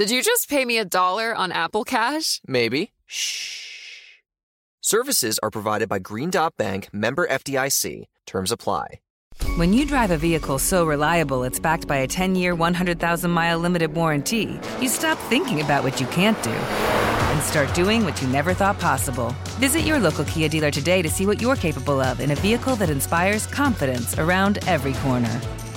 Did you just pay me a dollar on Apple Cash? Maybe. Shh. Services are provided by Green Dot Bank, member FDIC. Terms apply. When you drive a vehicle so reliable it's backed by a 10 year, 100,000 mile limited warranty, you stop thinking about what you can't do and start doing what you never thought possible. Visit your local Kia dealer today to see what you're capable of in a vehicle that inspires confidence around every corner.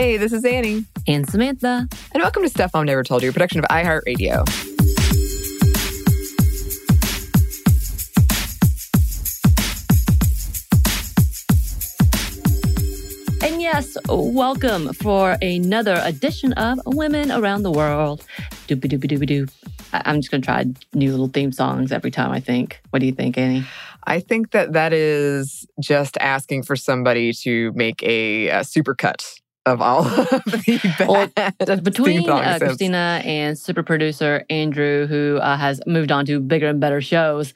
Hey, this is Annie. And Samantha. And welcome to Stuff Mom Never Told You, a production of iHeartRadio. And yes, welcome for another edition of Women Around the World. Doopy doopy doopy doo. I'm just going to try new little theme songs every time, I think. What do you think, Annie? I think that that is just asking for somebody to make a, a supercut of all of the well, between uh, Christina and super producer Andrew, who uh, has moved on to bigger and better shows,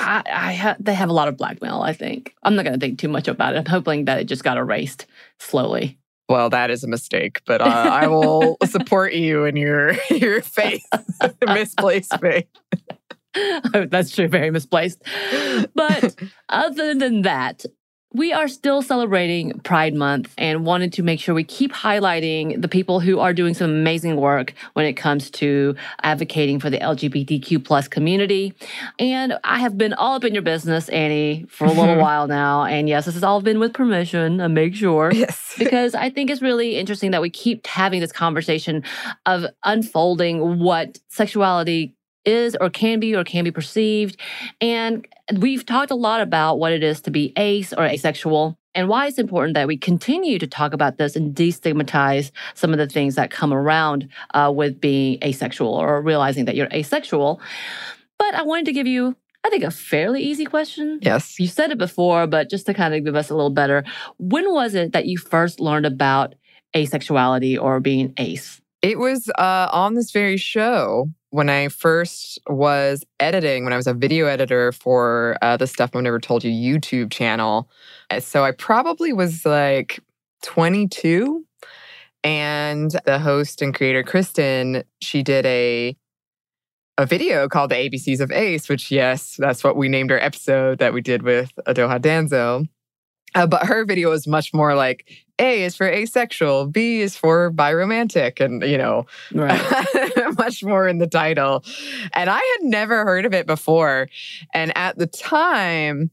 I, I ha- they have a lot of blackmail. I think I'm not going to think too much about it. I'm hoping that it just got erased slowly. Well, that is a mistake, but uh, I will support you in your your faith, misplaced faith. oh, that's true, very misplaced. But other than that, we are still celebrating Pride Month and wanted to make sure we keep highlighting the people who are doing some amazing work when it comes to advocating for the LGBTQ plus community. And I have been all up in your business, Annie, for a little while now. And yes, this has all been with permission, and make sure. Yes. because I think it's really interesting that we keep having this conversation of unfolding what sexuality is or can be or can be perceived. And we've talked a lot about what it is to be ace or asexual and why it's important that we continue to talk about this and destigmatize some of the things that come around uh, with being asexual or realizing that you're asexual. But I wanted to give you I think a fairly easy question. Yes. You said it before, but just to kind of give us a little better, when was it that you first learned about asexuality or being ace? It was uh, on this very show when I first was editing, when I was a video editor for uh, the Stuff I've Never Told You YouTube channel. Uh, so I probably was like 22. And the host and creator, Kristen, she did a a video called The ABCs of Ace, which, yes, that's what we named our episode that we did with Adoha Danzo. Uh, but her video was much more like A is for asexual, B is for biromantic, and you know, right. much more in the title. And I had never heard of it before. And at the time,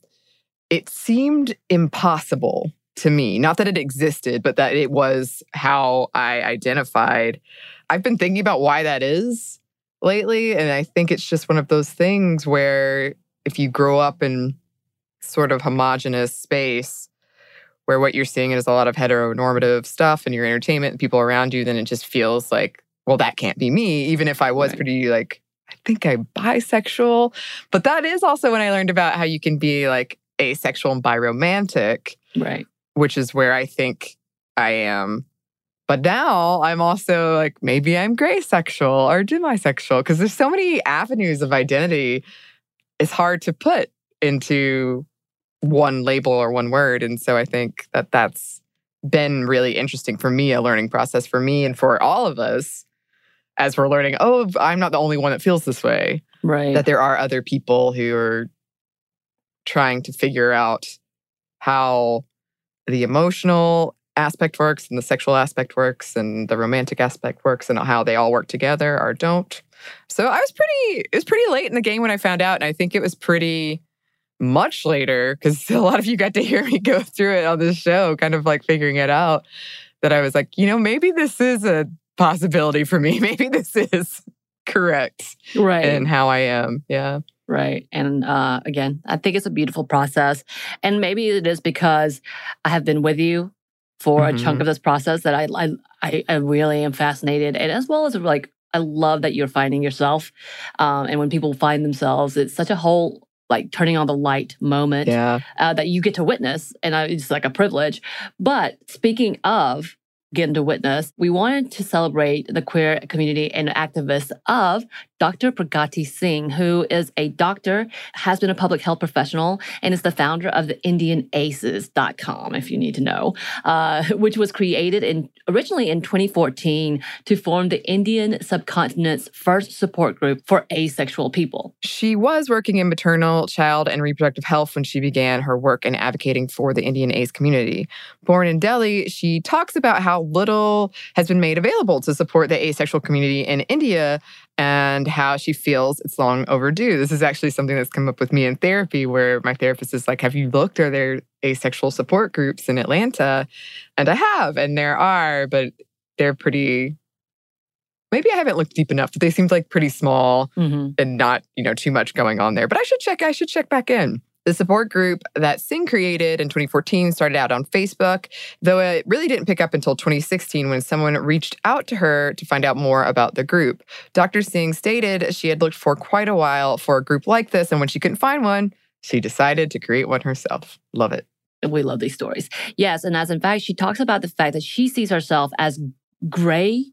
it seemed impossible to me. Not that it existed, but that it was how I identified. I've been thinking about why that is lately. And I think it's just one of those things where if you grow up in sort of homogenous space where what you're seeing is a lot of heteronormative stuff in your entertainment and people around you, then it just feels like, well, that can't be me, even if I was right. pretty like, I think I'm bisexual. But that is also when I learned about how you can be like asexual and biromantic. Right. Which is where I think I am. But now I'm also like, maybe I'm gray sexual or demisexual because there's so many avenues of identity. It's hard to put into one label or one word. And so I think that that's been really interesting for me, a learning process for me and for all of us as we're learning, oh, I'm not the only one that feels this way. Right. That there are other people who are trying to figure out how the emotional aspect works and the sexual aspect works and the romantic aspect works and how they all work together or don't. So I was pretty it was pretty late in the game when I found out and I think it was pretty much later cuz a lot of you got to hear me go through it on this show kind of like figuring it out that I was like, you know, maybe this is a possibility for me. Maybe this is correct right. And how I am. Yeah. Right. And uh, again, I think it's a beautiful process. And maybe it is because I have been with you for Mhm. a chunk of this process that I, I I I really am fascinated, and as well as like I love that you're finding yourself, um, and when people find themselves, it's such a whole like turning on the light moment Yeah. uh, that you get to witness, and I, it's like a privilege. But speaking of getting to witness, we wanted to celebrate the queer community and activists of Dr. Pragati Singh, who is a doctor, has been a public health professional, and is the founder of the IndianAces.com, if you need to know, uh, which was created in originally in 2014 to form the Indian subcontinent's first support group for asexual people. She was working in maternal, child, and reproductive health when she began her work in advocating for the Indian Aces community. Born in Delhi, she talks about how little has been made available to support the asexual community in India and how she feels it's long overdue. This is actually something that's come up with me in therapy, where my therapist is like, Have you looked? Are there asexual support groups in Atlanta? And I have, and there are, but they're pretty. Maybe I haven't looked deep enough, but they seemed like pretty small Mm-hmm. and not, you know, too much going on there. But I should check, I should check back in. The support group that Singh created in 2014 started out on Facebook, though it really didn't pick up until 2016 when someone reached out to her to find out more about the group. Dr. Singh stated she had looked for quite a while for a group like this, and when she couldn't find one, she decided to create one herself. Love it. We love these stories. Yes. And as in fact, she talks about the fact that she sees herself as gray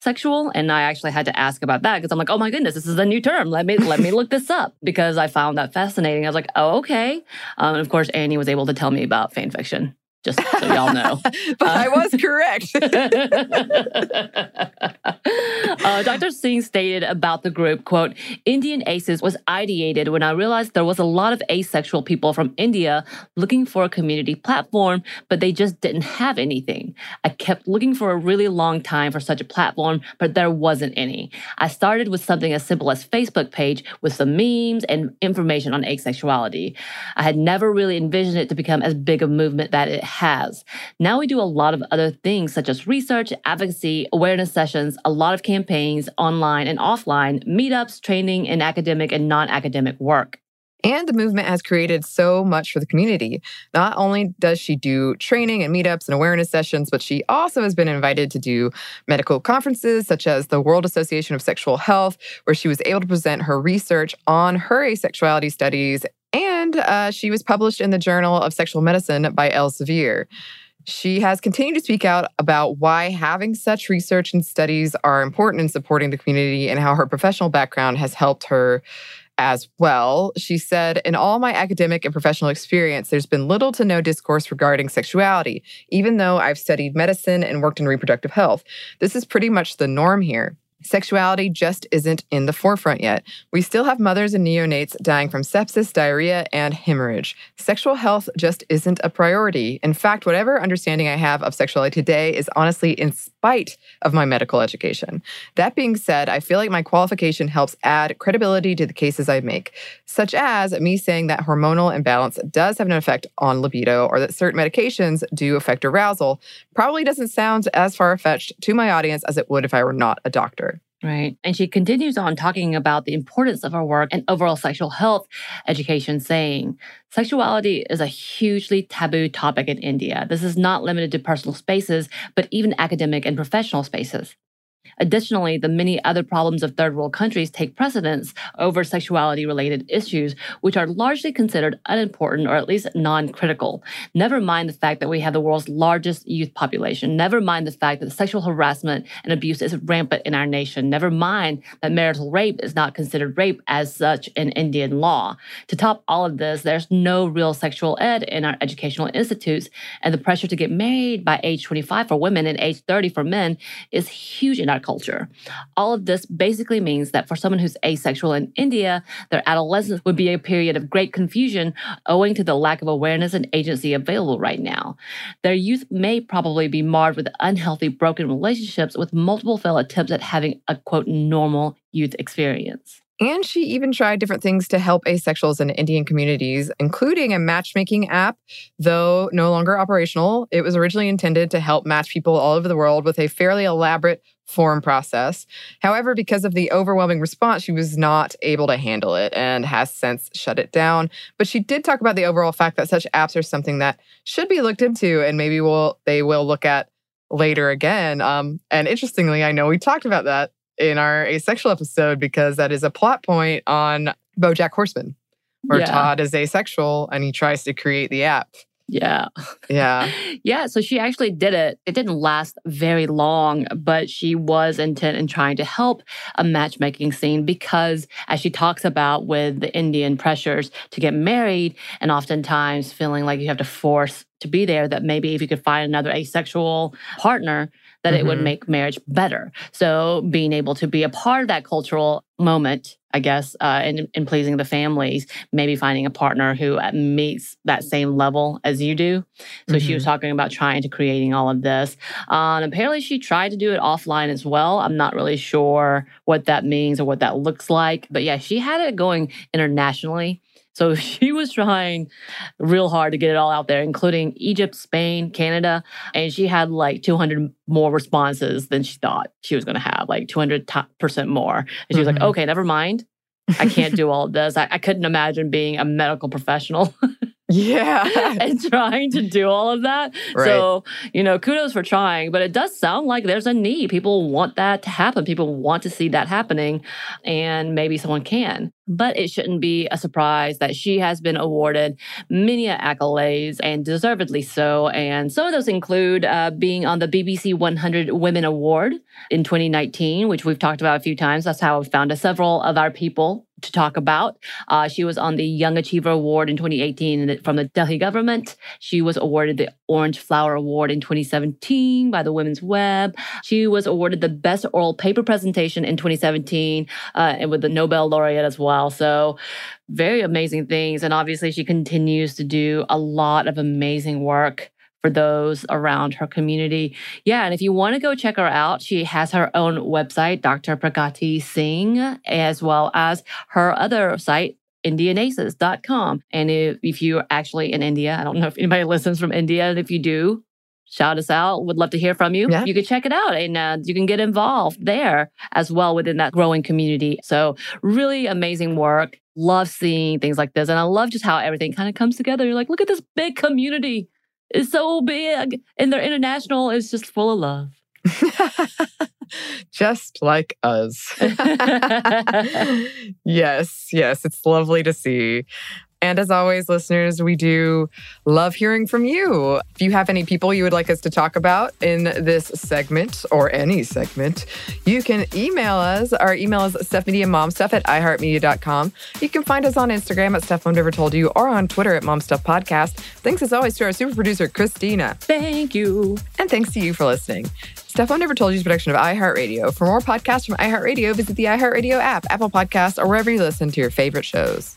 sexual. And I actually had to ask about that because I'm like, oh my goodness, this is a new term. Let me let me look this up because I found that fascinating. I was like, oh, okay. Um, and of course, Annie was able to tell me about fan fiction, just so y'all know. but I was correct. uh, Dr. Singh stated about the group, quote, Indian ACEs was ideated when I realized there was a lot of asexual people from India looking for a community platform, but they just didn't have anything. I kept looking for a really long time for such a platform, but there wasn't any. I started with something as simple as Facebook page with some memes and information on asexuality. I had never really envisioned it to become as big a movement that it has. Now we do a lot of other things such as research, advocacy, awareness sessions, a lot of campaigns online and offline, meetups, training, and academic and non academic work. And the movement has created so much for the community. Not only does she do training and meetups and awareness sessions, but she also has been invited to do medical conferences such as the World Association of Sexual Health, where she was able to present her research on her asexuality studies. And uh, she was published in the Journal of Sexual Medicine by Elsevier. She has continued to speak out about why having such research and studies are important in supporting the community and how her professional background has helped her as well. She said, In all my academic and professional experience, there's been little to no discourse regarding sexuality, even though I've studied medicine and worked in reproductive health. This is pretty much the norm here. Sexuality just isn't in the forefront yet. We still have mothers and neonates dying from sepsis, diarrhea, and hemorrhage. Sexual health just isn't a priority. In fact, whatever understanding I have of sexuality today is honestly in spite of my medical education. That being said, I feel like my qualification helps add credibility to the cases I make, such as me saying that hormonal imbalance does have an effect on libido or that certain medications do affect arousal. Probably doesn't sound as far fetched to my audience as it would if I were not a doctor. Right. And she continues on talking about the importance of her work and overall sexual health education, saying, Sexuality is a hugely taboo topic in India. This is not limited to personal spaces, but even academic and professional spaces. Additionally, the many other problems of third world countries take precedence over sexuality related issues, which are largely considered unimportant or at least non critical. Never mind the fact that we have the world's largest youth population. Never mind the fact that sexual harassment and abuse is rampant in our nation. Never mind that marital rape is not considered rape as such in Indian law. To top all of this, there's no real sexual ed in our educational institutes, and the pressure to get married by age 25 for women and age 30 for men is huge in our culture. All of this basically means that for someone who's asexual in India, their adolescence would be a period of great confusion owing to the lack of awareness and agency available right now. Their youth may probably be marred with unhealthy, broken relationships with multiple failed attempts at having a quote normal youth experience. And she even tried different things to help asexuals in Indian communities, including a matchmaking app, though no longer operational. It was originally intended to help match people all over the world with a fairly elaborate form process. However, because of the overwhelming response, she was not able to handle it and has since shut it down. But she did talk about the overall fact that such apps are something that should be looked into and maybe will they will look at later again. Um, and interestingly, I know we talked about that in our asexual episode because that is a plot point on Bojack Horseman, where Yeah. Todd is asexual and he tries to create the app. Yeah. Yeah. Yeah, so she actually did it. It didn't last very long, but she was intent in trying to help a matchmaking scene because, as she talks about with the Indian pressures to get married, and oftentimes feeling like you have to force to be there, that maybe if you could find another asexual partner, that it would Mhm. make marriage better. So being able to be a part of that cultural moment, I guess, uh, in, in pleasing the families, maybe finding a partner who uh, meets that same level as you do. So she was talking about trying to creating all of this. Um, apparently, she tried to do it offline as well. I'm not really sure what that means or what that looks like, but yeah, she had it going internationally. So she was trying real hard to get it all out there, including Egypt, Spain, Canada, and she had like 200 more responses than she thought she was going to have, like 200 percent more. And she was Mhm. like, "Okay, never mind." I can't do all this. I, I couldn't imagine being a medical professional Yeah. and trying to do all of that. Right. So, you know, kudos for trying, but it does sound like there's a need. People want that to happen. People want to see that happening, and maybe someone can. But it shouldn't be a surprise that she has been awarded many accolades and deservedly so. And some of those include uh, being on the BBC 100 Women Award in 2019, which we've talked about a few times. That's how we found several of our people to talk about. Uh, she was on the Young Achiever Award in 2018 from the Delhi government. She was awarded the Orange Flower Award in 2017 by the Women's Web. She was awarded the Best Oral Paper Presentation in 2017 uh, and with the Nobel laureate as well. So, very amazing things. And obviously, she continues to do a lot of amazing work for those around her community. Yeah, and if you want to go check her out, she has her own website, Dr. Pragati Singh, as well as her other site, indianaces.com. And if, if you're actually in India, I don't know if anybody listens from India, and if you do, shout us out. Would love to hear from you. Yeah. You can check it out and uh, you can get involved there as well within that growing community. So, really amazing work. Love seeing things like this. And I love just how everything kind of comes together. You're like, look at this big community. It's so big. And they're international. It's just full of love. Just like us. yes, yes, it's lovely to see. And as always, listeners, we do love hearing from you. If you have any people you would like us to talk about in this segment or any segment, you can email us. Our email is stuffmediamomstuff at iheartmedia.com. You can find us on Instagram at Mom Never Told You or on Twitter at Mom Stuff Podcast. Thanks as always to our super producer, Christina. Thank you. And thanks to you for listening. Stuff Never Told You is production of iHeartRadio. For more podcasts from iHeartRadio, visit the iHeartRadio app, Apple Podcasts, or wherever you listen to your favorite shows.